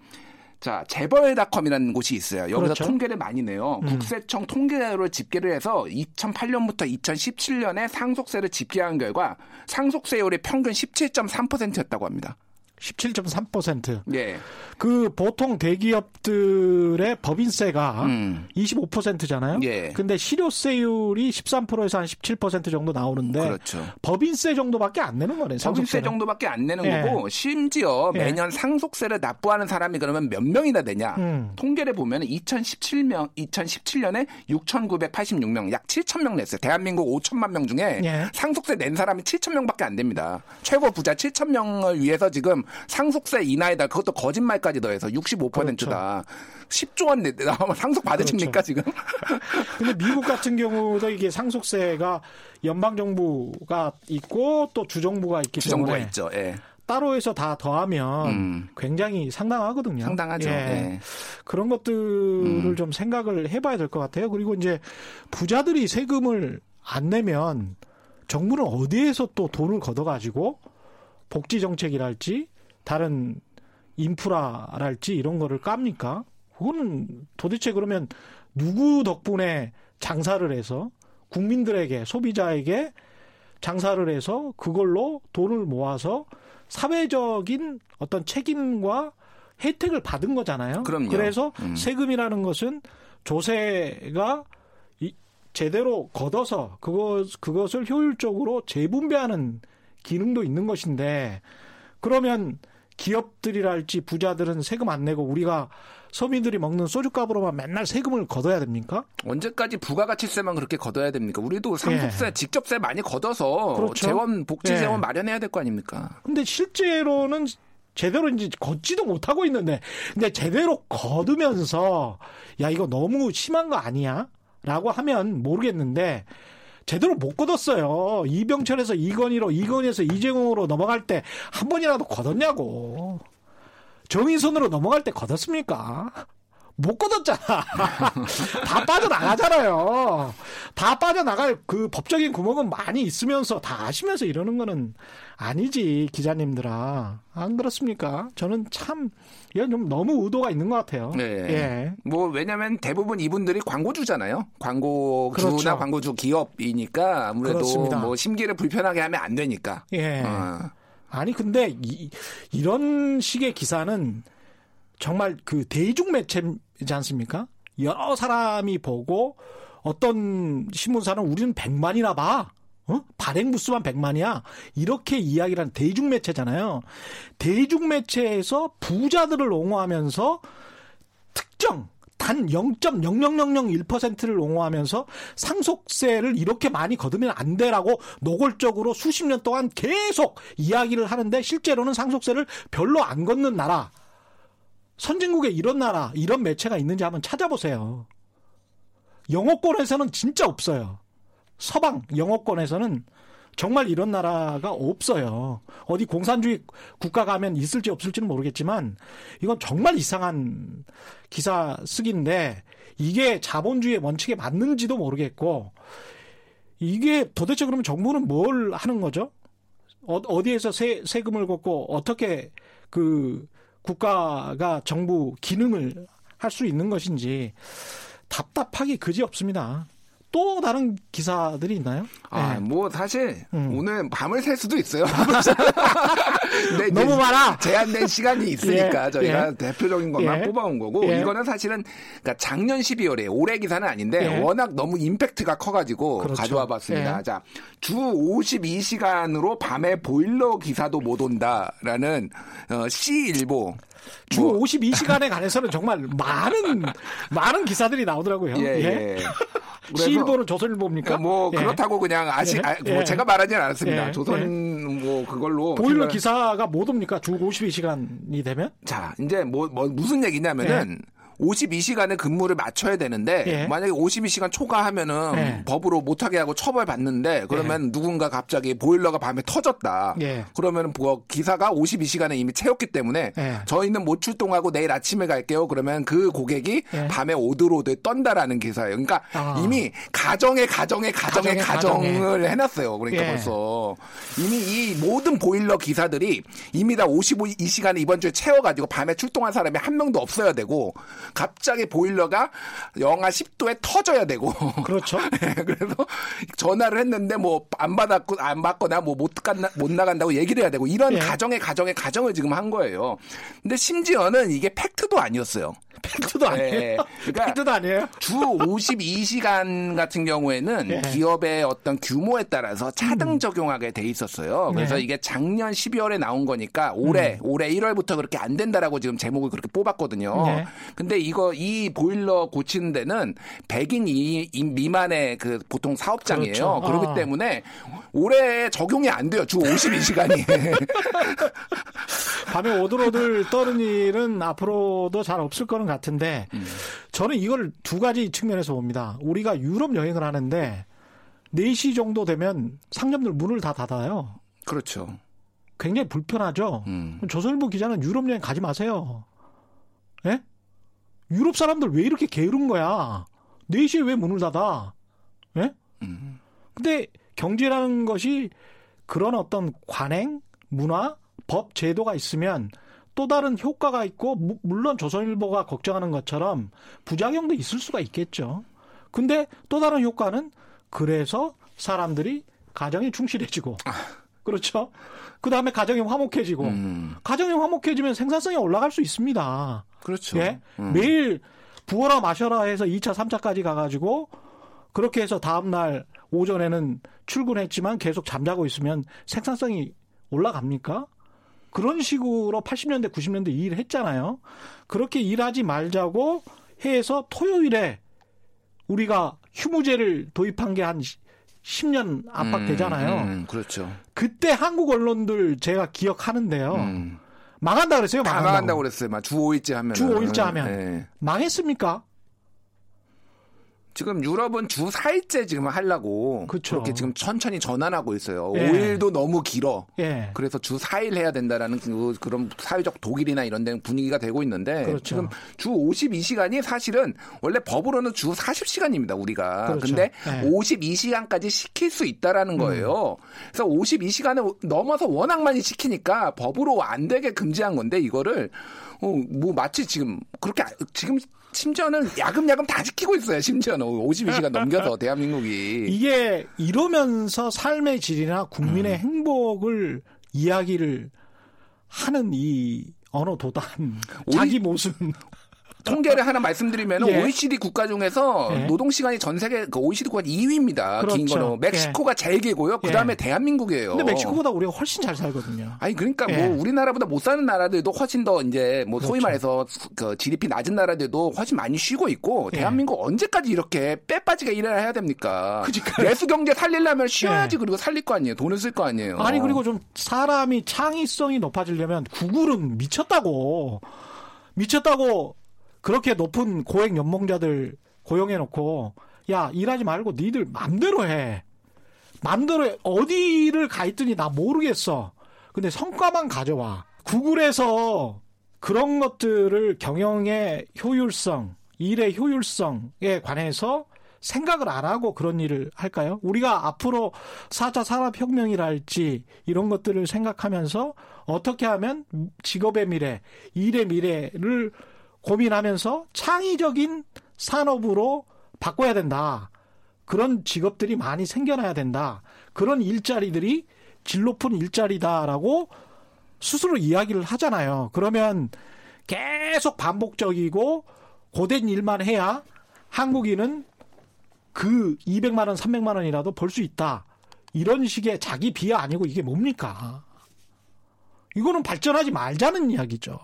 S3: 자, 재벌닷컴이라는 곳이 있어요. 여기서 그렇죠. 통계를 많이 내요. 음. 국세청 통계를 집계를 해서 2008년부터 2017년에 상속세를 집계한 결과 상속세율이 평균 17.3%였다고 합니다.
S1: 17.3%. 예. 그 보통 대기업들의 법인세가 음. 25%잖아요. 예. 근데 실효세율이 13%에서 한 17% 정도 나오는데 그렇죠. 법인세 정도밖에 안 내는 거네요.
S3: 법인세 정도밖에 안 내는 예. 거고 심지어 예. 매년 상속세를 납부하는 사람이 그러면 몇 명이나 되냐? 음. 통계를 보면 2017년 2017년에 6,986명, 약 7,000명 냈어요. 대한민국 5천만 명 중에 예. 상속세 낸 사람이 7,000명밖에 안 됩니다. 최고 부자 7,000명을 위해서 지금 상속세 인하에다 그것도 거짓말까지 더해서 65%다. 그렇죠. 10조 원 나오면 상속 받으십니까 그렇죠. 지금?
S1: 근데 미국 같은 경우도 이게 상속세가 연방 정부가 있고 또 주정부가 있기
S3: 주정부가
S1: 때문에
S3: 있죠. 예.
S1: 따로 해서 다 더하면 음. 굉장히 상당하거든요.
S3: 상당하죠. 예. 네.
S1: 그런 것들을 음. 좀 생각을 해봐야 될 것 같아요. 그리고 이제 부자들이 세금을 안 내면 정부는 어디에서 또 돈을 걷어가지고 복지 정책이랄지 다른 인프라랄지 이런 거를 깝니까? 그거는 도대체 그러면 누구 덕분에 장사를 해서 국민들에게 소비자에게 장사를 해서 그걸로 돈을 모아서 사회적인 어떤 책임과 혜택을 받은 거잖아요.
S3: 그럼요.
S1: 그래서 음. 세금이라는 것은 조세가 제대로 걷어서 그것 그것을 효율적으로 재분배하는 기능도 있는 것인데 그러면 기업들이랄지 부자들은 세금 안 내고 우리가 서민들이 먹는 소주값으로만 맨날 세금을 걷어야 됩니까?
S3: 언제까지 부가가치세만 그렇게 걷어야 됩니까? 우리도 상속세, 예. 직접세 많이 걷어서 그렇죠. 재원, 복지 재원 예. 마련해야 될 거 아닙니까?
S1: 근데 실제로는 제대로 이제 걷지도 못하고 있는데, 근데 제대로 걷으면서, 야, 이거 너무 심한 거 아니야? 라고 하면 모르겠는데, 제대로 못 걷었어요. 이병철에서 이건희로, 이건희에서 이재용으로 넘어갈 때 한 번이라도 걷었냐고. 정의선으로 넘어갈 때 걷었습니까? 못 걷었잖아. 다 빠져나가잖아요. 다 빠져나갈 그 법적인 구멍은 많이 있으면서 다 아시면서 이러는 거는 아니지, 기자님들아. 안 그렇습니까? 저는 참, 이건 좀 너무 의도가 있는 것 같아요. 네. 예.
S3: 뭐, 왜냐면 대부분 이분들이 광고주잖아요. 광고주나 그렇죠. 광고주 기업이니까 아무래도 그렇습니다. 뭐 심기를 불편하게 하면 안 되니까.
S1: 예. 어. 아니, 근데 이, 이런 식의 기사는 정말 그 대중 매체이지 않습니까? 여러 사람이 보고 어떤 신문사는 우리는 100만이나 봐. 어? 발행 부수만 100만이야. 이렇게 이야기를 하는 대중 매체잖아요. 대중 매체에서 부자들을 옹호하면서 특정 단 0.0001%를 옹호하면서 상속세를 이렇게 많이 거두면 안 돼라고 노골적으로 수십 년 동안 계속 이야기를 하는데 실제로는 상속세를 별로 안 걷는 나라. 선진국에 이런 나라, 이런 매체가 있는지 한번 찾아보세요. 영어권에서는 진짜 없어요. 서방 영어권에서는 정말 이런 나라가 없어요. 어디 공산주의 국가 가면 있을지 없을지는 모르겠지만 이건 정말 이상한 기사 쓰기인데 이게 자본주의의 원칙에 맞는지도 모르겠고 이게 도대체 그러면 정부는 뭘 하는 거죠? 어, 디에서 세, 세금을 걷고 어떻게 그 국가가 정부 기능을 할 수 있는 것인지 답답하기 그지 없습니다. 또 다른 기사들이 있나요?
S3: 아, 네. 뭐 사실 음. 오늘 밤을 새 수도 있어요.
S1: 너무 많아.
S3: 제한된 시간이 있으니까 예. 저희가 예. 대표적인 것만 예. 뽑아온 거고 예. 이거는 사실은 그러니까 작년 12월에 올해 기사는 아닌데 예. 워낙 너무 임팩트가 커가지고 그렇죠. 가져와 봤습니다. 예. 자, 주 52시간으로 밤에 보일러 기사도 못 온다라는 어, C일보
S1: 주 뭐. 52시간에 관해서는 정말 많은 많은 기사들이 나오더라고요. 예. 예. 시일보는 조선일보입니까?
S3: 뭐 예. 그렇다고 그냥 아시 예. 아, 뭐 예. 제가 말하지는 않았습니다. 예. 조선 뭐 그걸로
S1: 보일러 기사가 못 옵니까? 주 52시간이 되면?
S3: 자, 이제 뭐, 뭐 무슨 얘기냐면은 52시간의 근무를 맞춰야 되는데 예. 만약에 52시간 초과하면은 예. 법으로 못하게 하고 처벌받는데 그러면 예. 누군가 갑자기 보일러가 밤에 터졌다. 예. 그러면 뭐 기사가 52시간에 이미 채웠기 때문에 예. 저희는 못 출동하고 내일 아침에 갈게요. 그러면 그 고객이 예. 밤에 오드로드에 떤다라는 기사예요. 그러니까 아. 이미 가정의 가정의 가정의 가정의 가정을 해놨어요. 그러니까 벌써 이미 이 모든 보일러 기사들이 이미 다 52시간을 이번 주에 채워가지고 밤에 출동한 사람이 한 명도 없어야 되고 갑자기 보일러가 영하 10도에 터져야 되고.
S1: 그렇죠.
S3: 네, 그래서 전화를 했는데 뭐 안 받았고 안 받거나 뭐못 간다 못 나간다고 얘기를 해야 되고 이런 예. 가정의 가정의 가정을 지금 한 거예요. 근데 심지어는 이게 팩트도 아니었어요.
S1: 팩트도 아니에요. 네. 그러니까 팩트도 아니에요.
S3: 주 52시간 같은 경우에는 네. 기업의 어떤 규모에 따라서 차등 음. 적용하게 돼 있었어요. 그래서 네. 이게 작년 12월에 나온 거니까 올해 음. 올해 1월부터 그렇게 안 된다라고 지금 제목을 그렇게 뽑았거든요. 네. 근데 이거 이 보일러 고치는 데는 100인 이, 미만의 그 보통 사업장이에요. 그렇죠. 그렇기 어. 때문에 올해 적용이 안 돼요. 주 52시간이.
S1: 밤에 오들오들 떠는 일은 앞으로도 잘 없을 거는 같은데 음. 저는 이걸 두 가지 측면에서 봅니다. 우리가 유럽 여행을 하는데 4시 정도 되면 상점들 문을 다 닫아요.
S3: 그렇죠.
S1: 굉장히 불편하죠. 음. 조선일보 기자는 유럽 여행 가지 마세요. 예? 유럽 사람들 왜 이렇게 게으른 거야? 4시에 왜 문을 닫아? 예? 음. 근데 경제라는 것이 그런 어떤 관행, 문화, 법, 제도가 있으면 또 다른 효과가 있고 물론 조선일보가 걱정하는 것처럼 부작용도 있을 수가 있겠죠. 근데 또 다른 효과는 그래서 사람들이 가정이 충실해지고 아. 그렇죠. 그 다음에 가정이 화목해지고 음. 가정이 화목해지면 생산성이 올라갈 수 있습니다.
S3: 그렇죠.
S1: 예? 음. 매일 부어라 마셔라 해서 2차, 3차까지 가가지고 그렇게 해서 다음 날 오전에는 출근했지만 계속 잠자고 있으면 생산성이 올라갑니까? 그런 식으로 80년대, 90년대 일을 했잖아요. 그렇게 일하지 말자고 해서 토요일에 우리가 휴무제를 도입한 게 한 10년 압박 되잖아요. 음,
S3: 음, 그렇죠.
S1: 그때 한국 언론들 제가 기억하는데요. 음. 망한다 그랬어요.
S3: 망한다고. 망한다고 그랬어요. 주 5일째 하면.
S1: 주 5일째 하면. 네. 망했습니까?
S3: 지금 유럽은 주 4일째 지금 하려고 그쵸. 그렇게 지금 천천히 전환하고 있어요. 예. 5일도 너무 길어. 예. 그래서 주 4일 해야 된다라는 그, 그런 사회적 독일이나 이런 데는 분위기가 되고 있는데 그렇죠. 지금 주 52시간이 사실은 원래 법으로는 주 40시간입니다. 우리가. 그렇죠. 근데 예. 52시간까지 시킬 수 있다라는 음. 거예요. 음. 그래서 52시간을 넘어서 워낙 많이 시키니까 법으로 안 되게 금지한 건데 이거를 어, 뭐 마치 지금 그렇게 지금 심지어는 야금야금 다 지키고 있어요. 심지어는 52시간 넘겨서 대한민국이.
S1: 이게 이러면서 삶의 질이나 국민의 음. 행복을 이야기를 하는 이 언어 도단 자기 모습
S3: 통계를 하나 말씀드리면 예. OECD 국가 중에서 예. 노동 시간이 전 세계 그 OECD 국가 2위입니다. 그렇죠. 긴 거로 멕시코가 예. 제일 길고요. 그다음에 예. 대한민국이에요.
S1: 근데 멕시코보다 우리가 훨씬 잘 살거든요.
S3: 아니 그러니까 뭐 예. 우리나라보다 못 사는 나라들도 훨씬 더 이제 뭐 그렇죠. 소위 말해서 그 GDP 낮은 나라들도 훨씬 많이 쉬고 있고 예. 대한민국 언제까지 이렇게 빼빠지게 일을 해야 됩니까? 그러니까. 내수 경제 살리려면 쉬어야지 그리고 살릴 거 아니에요. 돈을 쓸 거 아니에요.
S1: 아니 그리고 좀 사람이 창의성이 높아지려면 구글은 미쳤다고 미쳤다고 그렇게 높은 고액 연봉자들 고용해 놓고 야 일하지 말고 니들 맘대로 해. 맘대로 해. 어디를 가 있더니 나 모르겠어. 근데 성과만 가져와. 구글에서 그런 것들을 경영의 효율성, 일의 효율성에 관해서 생각을 안 하고 그런 일을 할까요? 우리가 앞으로 4차 산업혁명이랄지 이런 것들을 생각하면서 어떻게 하면 직업의 미래, 일의 미래를 고민하면서 창의적인 산업으로 바꿔야 된다. 그런 직업들이 많이 생겨나야 된다. 그런 일자리들이 질 높은 일자리다라고 스스로 이야기를 하잖아요. 그러면 계속 반복적이고 고된 일만 해야 한국인은 그 200만 원, 300만 원이라도 벌 수 있다. 이런 식의 자기 비하 아니고 이게 뭡니까? 이거는 발전하지 말자는 이야기죠.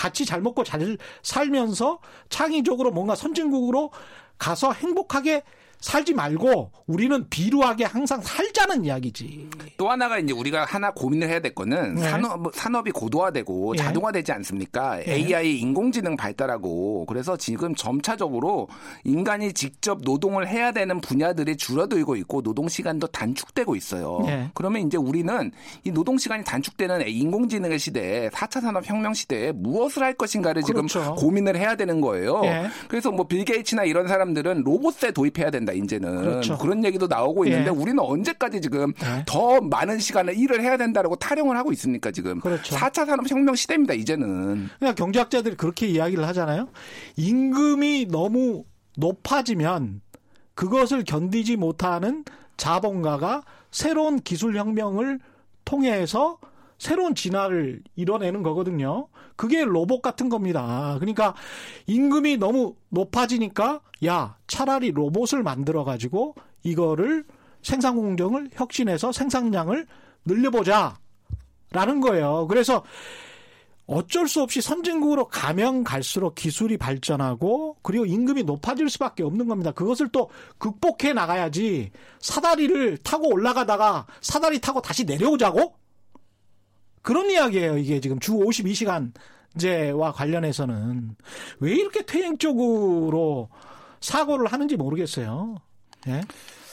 S1: 같이 잘 먹고 잘 살면서 창의적으로 뭔가 선진국으로 가서 행복하게 살지 말고 우리는 비루하게 항상 살자는 이야기지.
S3: 또 하나가 이제 우리가 하나 고민을 해야 될 거는 네. 산업 산업이 고도화되고 네. 자동화되지 않습니까? 네. AI 인공지능 발달하고 그래서 지금 점차적으로 인간이 직접 노동을 해야 되는 분야들이 줄어들고 있고 노동 시간도 단축되고 있어요. 네. 그러면 이제 우리는 이 노동 시간이 단축되는 인공지능의 시대에 4차 산업 혁명 시대에 무엇을 할 것인가를 그렇죠. 지금 고민을 해야 되는 거예요. 네. 그래서 뭐 빌 게이츠나 이런 사람 들은 로봇에 도입해야 된다. 이제는 그렇죠. 그런 얘기도 나오고 있는데 예. 우리는 언제까지 지금 예. 더 많은 시간을 일을 해야 된다라고 타령을 하고 있습니까 지금 그렇죠. 4차 산업혁명 시대입니다 이제는
S1: 그러니까 경제학자들이 그렇게 이야기를 하잖아요 임금이 너무 높아지면 그것을 견디지 못하는 자본가가 새로운 기술 혁명을 통해서 새로운 진화를 이뤄내는 거거든요. 그게 로봇 같은 겁니다. 그러니까 임금이 너무 높아지니까 야 차라리 로봇을 만들어 가지고 이거를 생산 공정을 혁신해서 생산량을 늘려보자라는 거예요. 그래서 어쩔 수 없이 선진국으로 가면 갈수록 기술이 발전하고 그리고 임금이 높아질 수밖에 없는 겁니다. 그것을 또 극복해 나가야지 사다리를 타고 올라가다가 사다리 타고 다시 내려오자고 그런 이야기예요. 이게 지금 주 52시간 제와 관련해서는 왜 이렇게 퇴행적으로 사고를 하는지 모르겠어요. 예?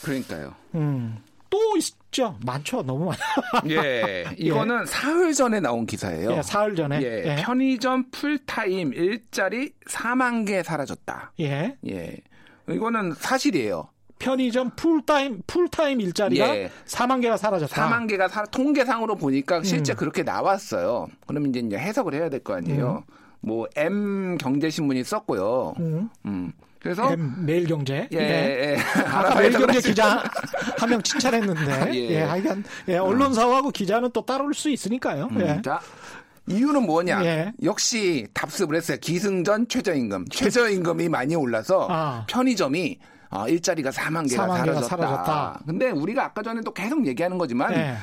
S3: 그러니까요. 음.
S1: 또 있죠. 많죠. 너무 많아.
S3: 예. 이거는 예. 사흘 전에 나온 기사예요.
S1: 예, 사흘 전에.
S3: 예. 예. 편의점 풀타임 일자리 4만 개 사라졌다. 예. 예. 이거는 사실이에요.
S1: 편의점 풀타임 풀타임 일자리가 예. 4만 개가 사라졌다.
S3: 4만 개가 사, 통계상으로 보니까 실제 음. 그렇게 나왔어요. 그러면 이제 해석을 해야 될 거 아니에요. 음. 뭐 M 경제신문이 썼고요. 음. 음.
S1: 그래서 매일경제
S3: 예, 예.
S1: 예. 아까 매일경제 기자 한 명 칭찬했는데 예, 예 하여간 예, 언론사하고 기자는 또 따를 수 있으니까요. 음, 예. 자
S3: 이유는 뭐냐? 예. 역시 답습을 했어요. 기승전 최저임금. 최저임금이 많이 올라서 아. 편의점이 어, 일자리가 4만 개가 4만 사라졌다. 사라졌다. 근데 우리가 아까 전에도 계속 얘기하는 거지만 네.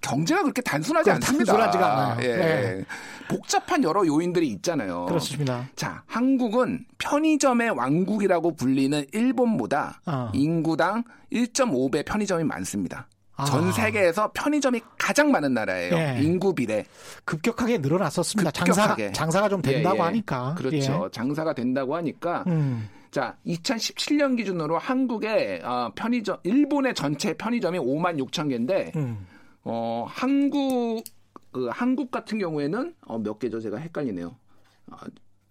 S3: 경제가 그렇게 단순하지 않습니다.
S1: 단순하지가 않아요. 예. 네.
S3: 복잡한 여러 요인들이 있잖아요.
S1: 그렇습니다.
S3: 자, 한국은 편의점의 왕국이라고 불리는 일본보다 어. 인구당 1.5배 편의점이 많습니다. 아. 전 세계에서 편의점이 가장 많은 나라예요. 예. 인구 비례.
S1: 급격하게 늘어났었습니다. 급격하게. 장사, 장사가 좀 된다고 예, 예. 하니까.
S3: 그렇죠. 예. 장사가 된다고 하니까. 음. 자, 2017년 기준으로 한국의 어, 편의점, 일본의 전체 편의점이 5만 6천 개인데, 음. 어, 한국, 그, 한국 같은 경우에는, 어, 몇 개죠? 제가 헷갈리네요. 어,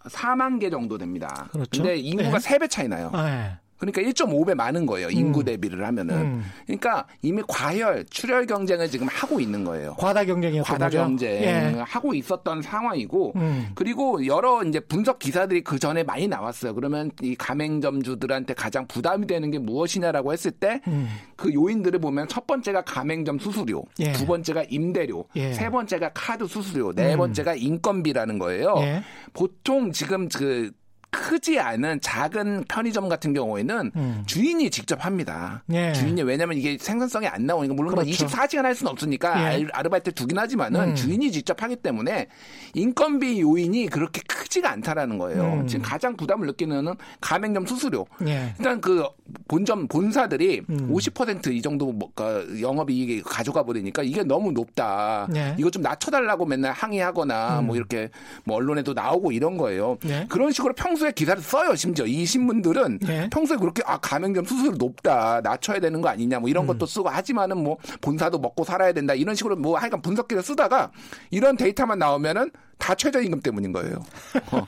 S3: 4만 개 정도 됩니다. 그렇죠. 근데 인구가 네. 3배 차이 나요. 네. 그러니까 1.5배 많은 거예요. 인구 음. 대비를 하면은. 음. 그러니까 이미 과열, 출혈 경쟁을 지금 하고 있는 거예요.
S1: 과다 경쟁이었던
S3: 과다 경쟁 예. 하고 있었던 상황이고 음. 그리고 여러 이제 분석 기사들이 그 전에 많이 나왔어요. 그러면 이 가맹점주들한테 가장 부담이 되는 게 무엇이냐라고 했을 때그 음. 요인들을 보면 첫 번째가 가맹점 수수료, 예. 두 번째가 임대료, 예. 세 번째가 카드 수수료, 네 음. 번째가 인건비라는 거예요. 예. 보통 지금 그 크지 않은 작은 편의점 같은 경우에는 음. 주인이 직접 합니다. 예. 주인이 왜냐하면 이게 생산성이 안 나오니까 물론 뭐 그렇죠. 24시간 할 수는 없으니까 예. 아르바이트 두긴 하지만은 음. 주인이 직접 하기 때문에 인건비 요인이 그렇게 크지가 않다라는 거예요. 음. 지금 가장 부담을 느끼는 가맹점 수수료. 예. 일단 그 본점 본사들이 음. 50%이 정도 뭐, 그 영업이익이 가져가 버리니까 이게 너무 높다. 예. 이거 좀 낮춰달라고 맨날 항의하거나 뭐 음. 이렇게 뭐 언론에도 나오고 이런 거예요. 예. 그런 식으로 평소 평소에 기사를 써요. 심지어 이 신문들은 네. 평소에 그렇게 아 가맹점 수수료 높다 낮춰야 되는 거 아니냐 뭐 이런 음. 것도 쓰고 하지만은 뭐 본사도 먹고 살아야 된다 이런 식으로 뭐 하여간 분석기를 쓰다가 이런 데이터만 나오면은 다 최저임금 때문인 거예요. 어.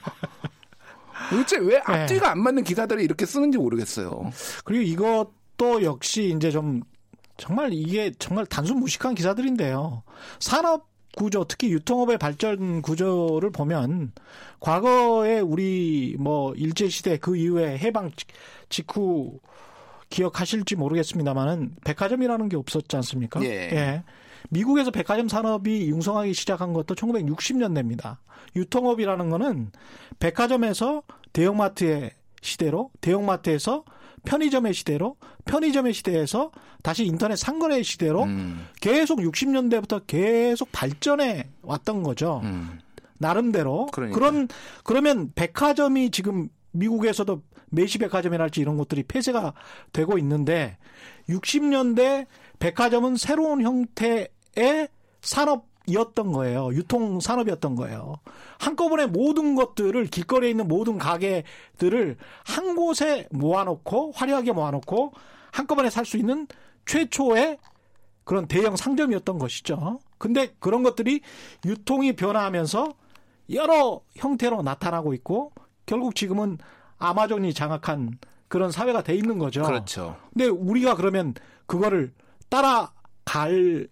S3: 도대체 왜 네. 앞뒤가 네. 안 맞는 기사들을 이렇게 쓰는지 모르겠어요.
S1: 그리고 이것도 역시 이제 좀 정말 이게 정말 단순 무식한 기사들인데요. 산업 구조, 특히 유통업의 발전 구조를 보면 과거에 우리 뭐 일제 시대 그 이후에 해방 직후 기억하실지 모르겠습니다만은 백화점이라는 게 없었지 않습니까? 예. 예. 미국에서 백화점 산업이 융성하기 시작한 것도 1960년대입니다. 유통업이라는 거는 백화점에서 대형마트의 시대로 대형마트에서 편의점의 시대로 편의점의 시대에서 다시 인터넷 상거래 시대로 음. 계속 60년대부터 계속 발전해 왔던 거죠. 음. 나름대로 그러니까. 그런 그러면 백화점이 지금 미국에서도 메시 백화점이랄지 이런 것들이 폐쇄가 되고 있는데 60년대 백화점은 새로운 형태의 산업 이었던 거예요. 유통 산업이었던 거예요. 한꺼번에 모든 것들을 길거리에 있는 모든 가게들을 한 곳에 모아놓고 화려하게 모아놓고 한꺼번에 살 수 있는 최초의 그런 대형 상점이었던 것이죠. 근데 그런 것들이 유통이 변화하면서 여러 형태로 나타나고 있고 결국 지금은 아마존이 장악한 그런 사회가 돼 있는 거죠.
S3: 그렇죠.
S1: 근데 우리가 그러면 그거를 따라갈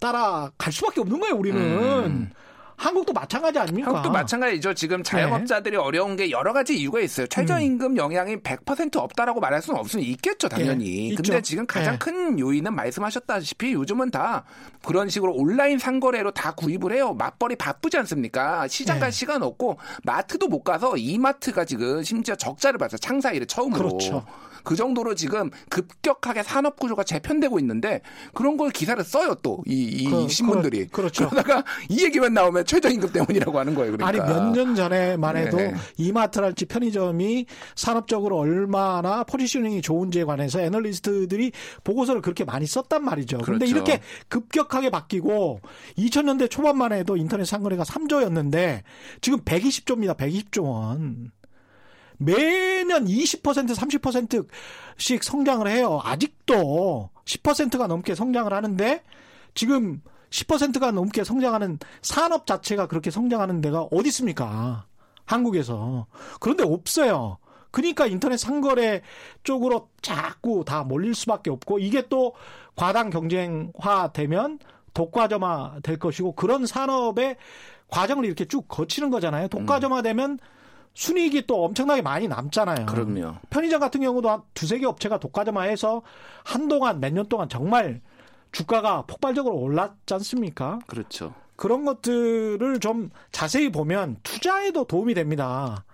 S1: 따라 갈 수밖에 없는 거예요, 우리는. 음. 한국도 마찬가지 아닙니까?
S3: 한국도 마찬가지죠. 지금 자영업자들이 네. 어려운 게 여러 가지 이유가 있어요. 최저임금 음. 영향이 100% 없다라고 말할 수는 없으면 있겠죠, 당연히. 네, 근데 지금 가장 네. 큰 요인은 말씀하셨다시피 요즘은 다 그런 식으로 온라인 상거래로 다 구입을 해요. 맞벌이 바쁘지 않습니까? 시장 갈 네. 시간 없고 마트도 못 가서 이마트가 지금 심지어 적자를 봤어요. 창사 일에 처음으로. 그렇죠. 그 정도로 지금 급격하게 산업 구조가 재편되고 있는데 그런 걸 기사를 써요 또 이 그, 신문들이.
S1: 그, 렇죠
S3: 그러다가 이 얘기만 나오면 최저임금 때문이라고 하는 거예요. 그러니까.
S1: 아니 몇 년 전에만 해도 네. 이마트랄지 편의점이 산업적으로 얼마나 포지셔닝이 좋은지에 관해서 애널리스트들이 보고서를 그렇게 많이 썼단 말이죠. 그런데 그렇죠. 이렇게 급격하게 바뀌고 2000년대 초반만 해도 인터넷 상거래가 3조였는데 지금 120조입니다. 120조 원. 매년 20% 30%씩 성장을 해요. 아직도 10%가 넘게 성장을 하는데 지금 10%가 넘게 성장하는 산업 자체가 그렇게 성장하는 데가 어디 있습니까? 한국에서. 그런데 없어요. 그러니까 인터넷 상거래 쪽으로 자꾸 다 몰릴 수밖에 없고 이게 또 과당 경쟁화 되면 독과점화 될 것이고 그런 산업의 과정을 이렇게 쭉 거치는 거잖아요. 독과점화 되면 순이익이 또 엄청나게 많이 남잖아요.
S3: 그럼요.
S1: 편의점 같은 경우도 한 두세 개 업체가 독과점화해서 한동안 몇 년 동안 정말 주가가 폭발적으로 올랐지 않습니까?
S3: 그렇죠.
S1: 그런 것들을 좀 자세히 보면 투자에도 도움이 됩니다.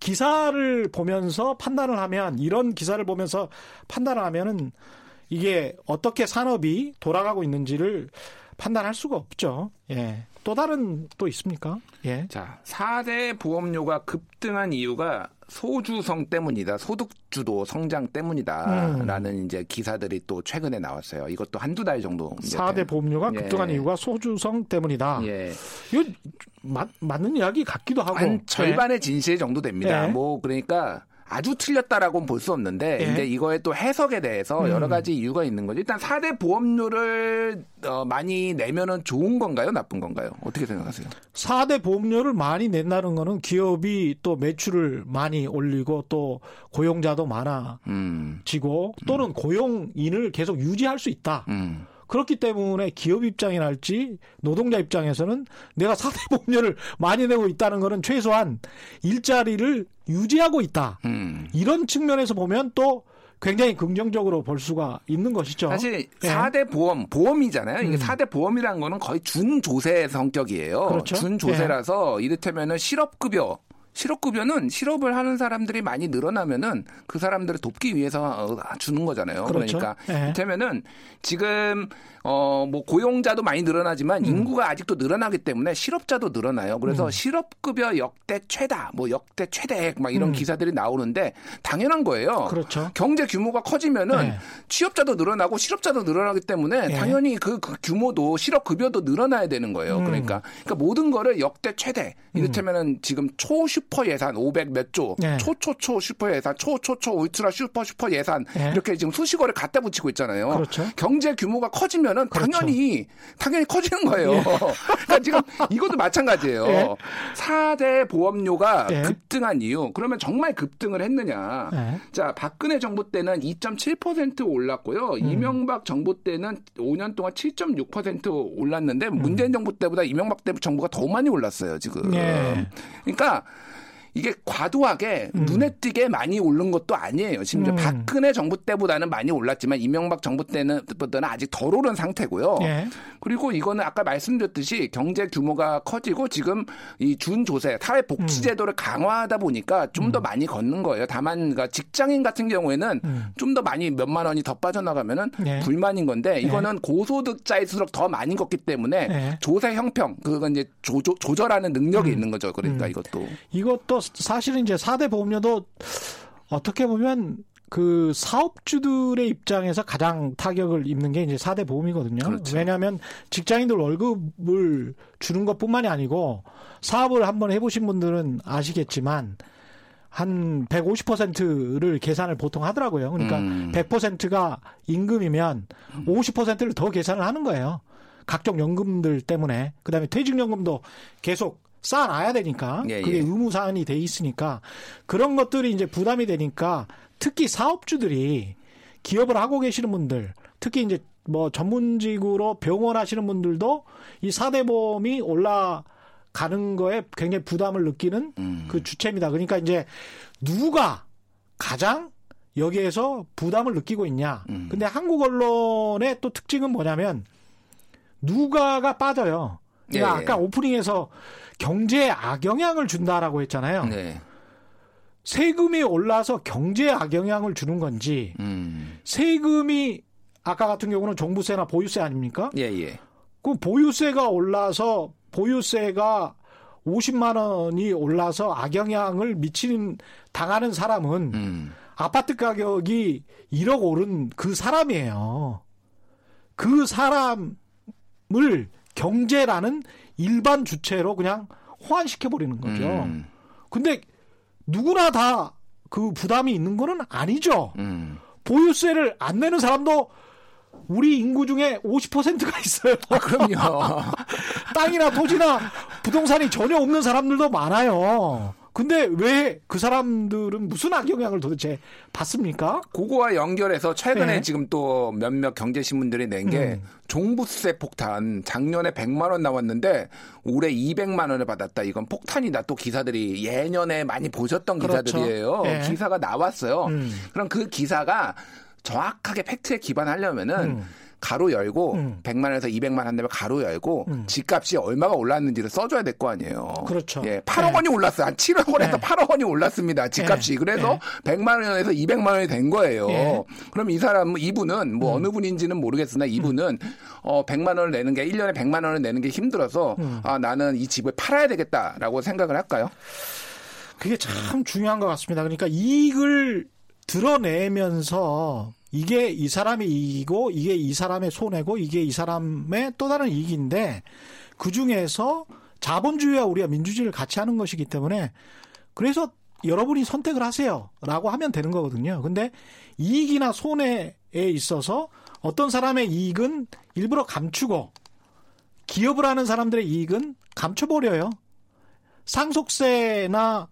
S1: 기사를 보면서 판단을 하면 이런 기사를 보면서 판단을 하면은 이게 어떻게 산업이 돌아가고 있는지를 판단할 수가 없죠. 예. 또 다른 또 있습니까? 예.
S3: 자, 4대 보험료가 급등한 이유가 소주성 때문이다. 소득주도 성장 때문이다라는 음. 이제 기사들이 또 최근에 나왔어요. 이것도 한두 달 정도.
S1: 4대 보험료가 예. 급등한 이유가 소주성 때문이다. 예. 이거 맞, 맞는 이야기 같기도 하고.
S3: 한 절반의 예. 진실 정도 됩니다. 예. 뭐 그러니까 아주 틀렸다라고는 볼 수 없는데 예. 이제 이거의 또 해석에 대해서 음. 여러 가지 이유가 있는 거죠. 일단 4대 보험료를 어, 많이 내면은 좋은 건가요? 나쁜 건가요? 어떻게 생각하세요?
S1: 4대 보험료를 많이 낸다는 거는 기업이 또 매출을 많이 올리고 또 고용자도 많아지고 음. 또는 음. 고용인을 계속 유지할 수 있다. 음. 그렇기 때문에 기업 입장이랄지 노동자 입장에서는 내가 사대 보험료를 많이 내고 있다는 것은 최소한 일자리를 유지하고 있다. 음. 이런 측면에서 보면 또 굉장히 긍정적으로 볼 수가 있는 것이죠.
S3: 사실 4대 예. 보험, 보험이잖아요. 이게 음. 4대 보험이라는 거는 거의 준조세 성격이에요. 그렇죠? 준조세라서 예. 이를테면은 실업급여 실업급여는 실업을 하는 사람들이 많이 늘어나면은 그 사람들을 돕기 위해서 어, 주는 거잖아요. 그렇죠. 그러니까 네. 이를테면은 지금 어, 뭐 고용자도 많이 늘어나지만 음. 인구가 아직도 늘어나기 때문에 실업자도 늘어나요. 그래서 음. 실업급여 역대 최다, 뭐 역대 최대액 막 이런 음. 기사들이 나오는데 당연한 거예요.
S1: 그렇죠.
S3: 경제 규모가 커지면은 네. 취업자도 늘어나고 실업자도 늘어나기 때문에 네. 당연히 그, 그, 규모도 실업급여도 늘어나야 되는 거예요. 음. 그러니까, 그러니까 모든 거를 역대 최대. 음. 이를테면은 지금 초슈퍼 예산 500 몇 조, 네. 초초초 슈퍼 예산, 초초초 울트라 슈퍼 슈퍼 예산 네. 이렇게 지금 수식어를 갖다 붙이고 있잖아요. 그렇죠. 경제 규모가 커지면 되면은 그렇죠. 당연히 당연히 커지는 거예요. 예. 그러니까 지금 이것도 마찬가지예요. 예. 4대 보험료가 예. 급등한 이유. 그러면 정말 급등을 했느냐? 예. 자, 박근혜 정부 때는 2.7% 올랐고요. 음. 이명박 정부 때는 5년 동안 7.6% 올랐는데 음. 문재인 정부 때보다 이명박 정부가 더 많이 올랐어요, 지금. 예. 그러니까 이게 과도하게 음. 눈에 띄게 많이 오른 것도 아니에요. 심지어 음. 박근혜 정부 때보다는 많이 올랐지만 이명박 정부 때는 보다는 아직 덜 오른 상태고요. 예. 그리고 이거는 아까 말씀드렸듯이 경제 규모가 커지고 지금 이 준조세 사회 복지 음. 제도를 음. 강화하다 보니까 좀더 음. 많이 걷는 거예요. 다만 그러니까 직장인 같은 경우에는 음. 좀더 많이 몇만 원이 더 빠져나가면은 예. 불만인 건데 예. 이거는 예. 고소득자일수록 더 많이 걷기 때문에 예. 조세 형평 그건 이제 조조, 조 절하는 능력이 있는 거죠. 그러니까 이것도
S1: 이것도 사실은 이제 4대 보험료도 어떻게 보면 그 사업주들의 입장에서 가장 타격을 입는 게 이제 4대 보험이거든요. 그렇죠. 왜냐하면 직장인들 월급을 주는 것 뿐만이 아니고 사업을 한번 해보신 분들은 아시겠지만 한 150%를 계산을 보통 하더라고요. 그러니까 음. 100%가 임금이면 50%를 더 계산을 하는 거예요. 각종 연금들 때문에. 그 다음에 퇴직연금도 계속 쌓아놔야 되니까 예, 그게 예. 의무 사안이 돼 있으니까 그런 것들이 이제 부담이 되니까 특히 사업주들이 기업을 하고 계시는 분들 특히 이제 뭐 전문직으로 병원 하시는 분들도 이 4대 보험이 올라가는 거에 굉장히 부담을 느끼는 음. 그 주체입니다. 그러니까 이제 누가 가장 여기에서 부담을 느끼고 있냐. 음. 근데 한국 언론의 또 특징은 뭐냐면 누가가 빠져요. 그러니까 예, 예. 아까 오프닝에서 경제에 악영향을 준다라고 했잖아요. 네. 세금이 올라서 경제에 악영향을 주는 건지 음. 세금이 아까 같은 경우는 종부세나 보유세 아닙니까?
S3: 예, 예.
S1: 그 보유세가 올라서 보유세가 50만 원이 올라서 악영향을 미치는 당하는 사람은 음. 아파트 가격이 1억 오른 그 사람이에요. 그 사람을 경제라는 일반 주체로 그냥 호환시켜 버리는 거죠. 음. 근데 누구나 다 그 부담이 있는 거는 아니죠. 음. 보유세를 안 내는 사람도 우리 인구 중에 50%가 있어요.
S3: 아, 그럼요.
S1: 땅이나 토지나 부동산이 전혀 없는 사람들도 많아요. 근데 왜 그 사람들은 무슨 악영향을 도대체 받습니까?
S3: 그거와 연결해서 최근에 네. 지금 또 몇몇 경제신문들이 낸게 음. 종부세 폭탄 작년에 100만 원 나왔는데 올해 200만 원을 받았다. 이건 폭탄이다. 또 기사들이 예년에 많이 보셨던 그렇죠. 기사들이에요. 네. 기사가 나왔어요. 음. 그럼 그 기사가 정확하게 팩트에 기반하려면은 음. 가로 열고 음. 100만 원에서 200만 한다면 가로 열고 음. 집값이 얼마가 올랐는지를 써줘야 될 거 아니에요.
S1: 그렇죠.
S3: 예, 8억 네. 원이 올랐어요. 한 7억 원에서 네. 8억 원이 올랐습니다. 집값이. 네. 그래서 네. 100만 원에서 200만 원이 된 거예요. 네. 그럼 이 사람 이분은 뭐 음. 어느 분인지는 모르겠으나 이분은 음. 어 100만 원을 내는 게 1년에 100만 원을 내는 게 힘들어서 음. 아 나는 이 집을 팔아야 되겠다라고 생각을 할까요?
S1: 그게 참 중요한 것 같습니다. 그러니까 이익을 드러내면서 이게 이 사람의 이익이고 이게 이 사람의 손해고 이게 이 사람의 또 다른 이익인데 그 중에서 자본주의와 우리가 민주주의를 같이 하는 것이기 때문에 그래서 여러분이 선택을 하세요라고 하면 되는 거거든요. 근데 이익이나 손해에 있어서 어떤 사람의 이익은 일부러 감추고 기업을 하는 사람들의 이익은 감춰버려요. 상속세나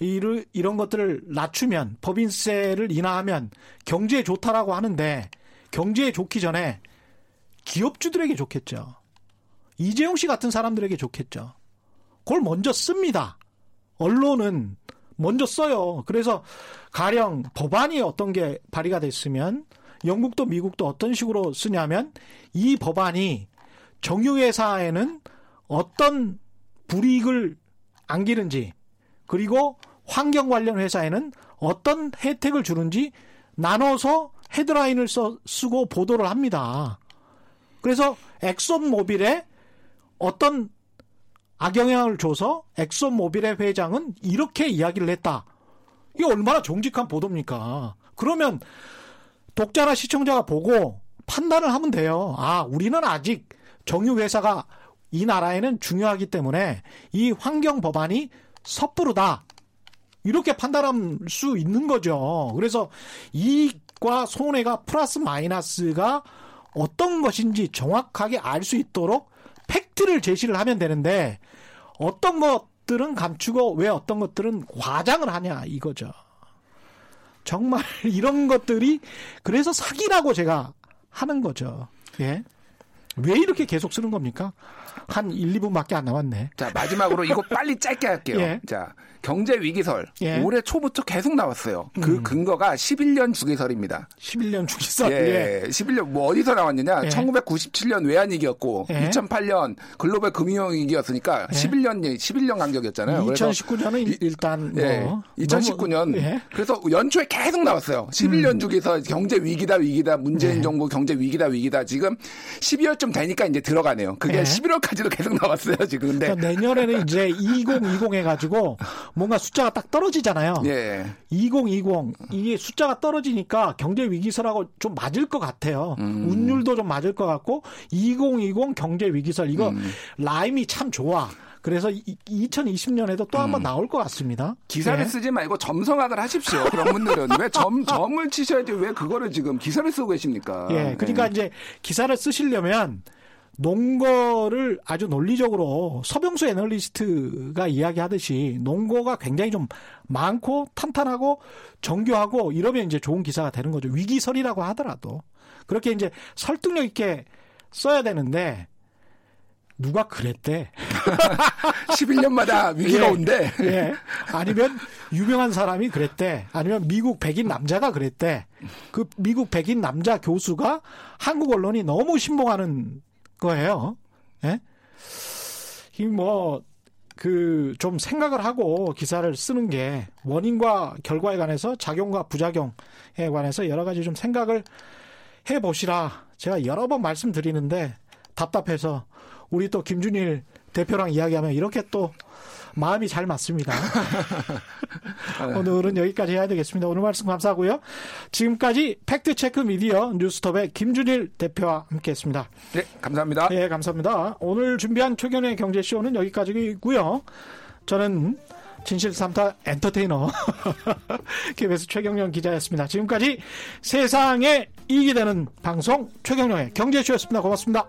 S1: 이런 것들을 낮추면 법인세를 인하하면 경제에 좋다라고 하는데 경제에 좋기 전에 기업주들에게 좋겠죠. 이재용 씨 같은 사람들에게 좋겠죠. 그걸 먼저 씁니다. 언론은 먼저 써요. 그래서 가령 법안이 어떤 게 발의가 됐으면 영국도 미국도 어떤 식으로 쓰냐면 이 법안이 정유회사에는 어떤 불이익을 안기는지 그리고 환경 관련 회사에는 어떤 혜택을 주는지 나눠서 헤드라인을 써, 쓰고 보도를 합니다. 그래서 엑손모빌에 어떤 악영향을 줘서 엑손모빌의 회장은 이렇게 이야기를 했다. 이게 얼마나 정직한 보도입니까? 그러면 독자나 시청자가 보고 판단을 하면 돼요. 아, 우리는 아직 정유회사가 이 나라에는 중요하기 때문에 이 환경 법안이 섣부르다. 이렇게 판단할 수 있는 거죠. 그래서 이익과 손해가 플러스 마이너스가 어떤 것인지 정확하게 알 수 있도록 팩트를 제시를 하면 되는데 어떤 것들은 감추고 왜 어떤 것들은 과장을 하냐 이거죠. 정말 이런 것들이 그래서 사기라고 제가 하는 거죠. 예. 왜 이렇게 계속 쓰는 겁니까? 한 1, 2분밖에 안 남았네.
S3: 자, 마지막으로 이거 빨리 짧게 할게요. 예. 자, 경제 위기설 예. 올해 초부터 계속 나왔어요. 그 음. 근거가 11년 주기설입니다.
S1: 11년 주기설.
S3: 예. 예. 11년 뭐 어디서 나왔느냐? 예. 1997년 외환 위기였고 예. 2008년 글로벌 금융 위기였으니까 11년 예. 11년 간격이었잖아요.
S1: 2019년은 일단 뭐
S3: 2019년 너무, 그래서 연초에 계속 나왔어요. 11년 음. 주기설 경제 위기다 위기다 문재인 정부 경제 위기다 위기다 지금 12월쯤 되니까 이제 들어가네요. 그게 11월 까지도 계속 나왔어요 지금. 근데
S1: 그러니까 내년에는 이제 2020 해가지고 뭔가 숫자가 딱 떨어지잖아요. 예. 2020 이게 숫자가 떨어지니까 경제 위기설하고 좀 맞을 것 같아요. 음. 운율도 좀 맞을 것 같고 2020 경제 위기설 이거 음. 라임이 참 좋아. 그래서 2020년에도 또 한번 음. 나올 것 같습니다.
S3: 기사를 네. 쓰지 말고 점성학을 하십시오. 그런 분들은 왜 점, 점을 치셔야지 왜 그거를 지금 기사를 쓰고 계십니까?
S1: 예. 그러니까 네. 이제 기사를 쓰시려면 농거를 아주 논리적으로 서병수 애널리스트가 이야기하듯이 농거가 굉장히 좀 많고 탄탄하고 정교하고 이러면 이제 좋은 기사가 되는 거죠. 위기설이라고 하더라도 그렇게 이제 설득력 있게 써야 되는데 누가 그랬대.
S3: 11년마다 위기가
S1: 예,
S3: 온대.
S1: 예. 아니면 유명한 사람이 그랬대. 아니면 미국 백인 남자가 그랬대. 그 미국 백인 남자 교수가 한국 언론이 너무 신봉하는 거예요. 예? 이뭐 그 좀 생각을 하고 기사를 쓰는 게 원인과 결과에 관해서 작용과 부작용에 관해서 여러 가지 좀 생각을 해 보시라. 제가 여러 번 말씀드리는데 답답해서 우리 또 김준일 대표랑 이야기하면 이렇게 또 마음이 잘 맞습니다. 오늘은 여기까지 해야 되겠습니다. 오늘 말씀 감사하고요. 지금까지 팩트체크 미디어 뉴스톱의 김준일 대표와 함께했습니다.
S3: 네, 감사합니다.
S1: 네, 감사합니다. 오늘 준비한 최경의 경제쇼는 여기까지고요. 저는 진실삼타 엔터테이너 KBS 최경영 기자였습니다. 지금까지 세상에 이익이 되는 방송 최경영의 경제쇼였습니다. 고맙습니다.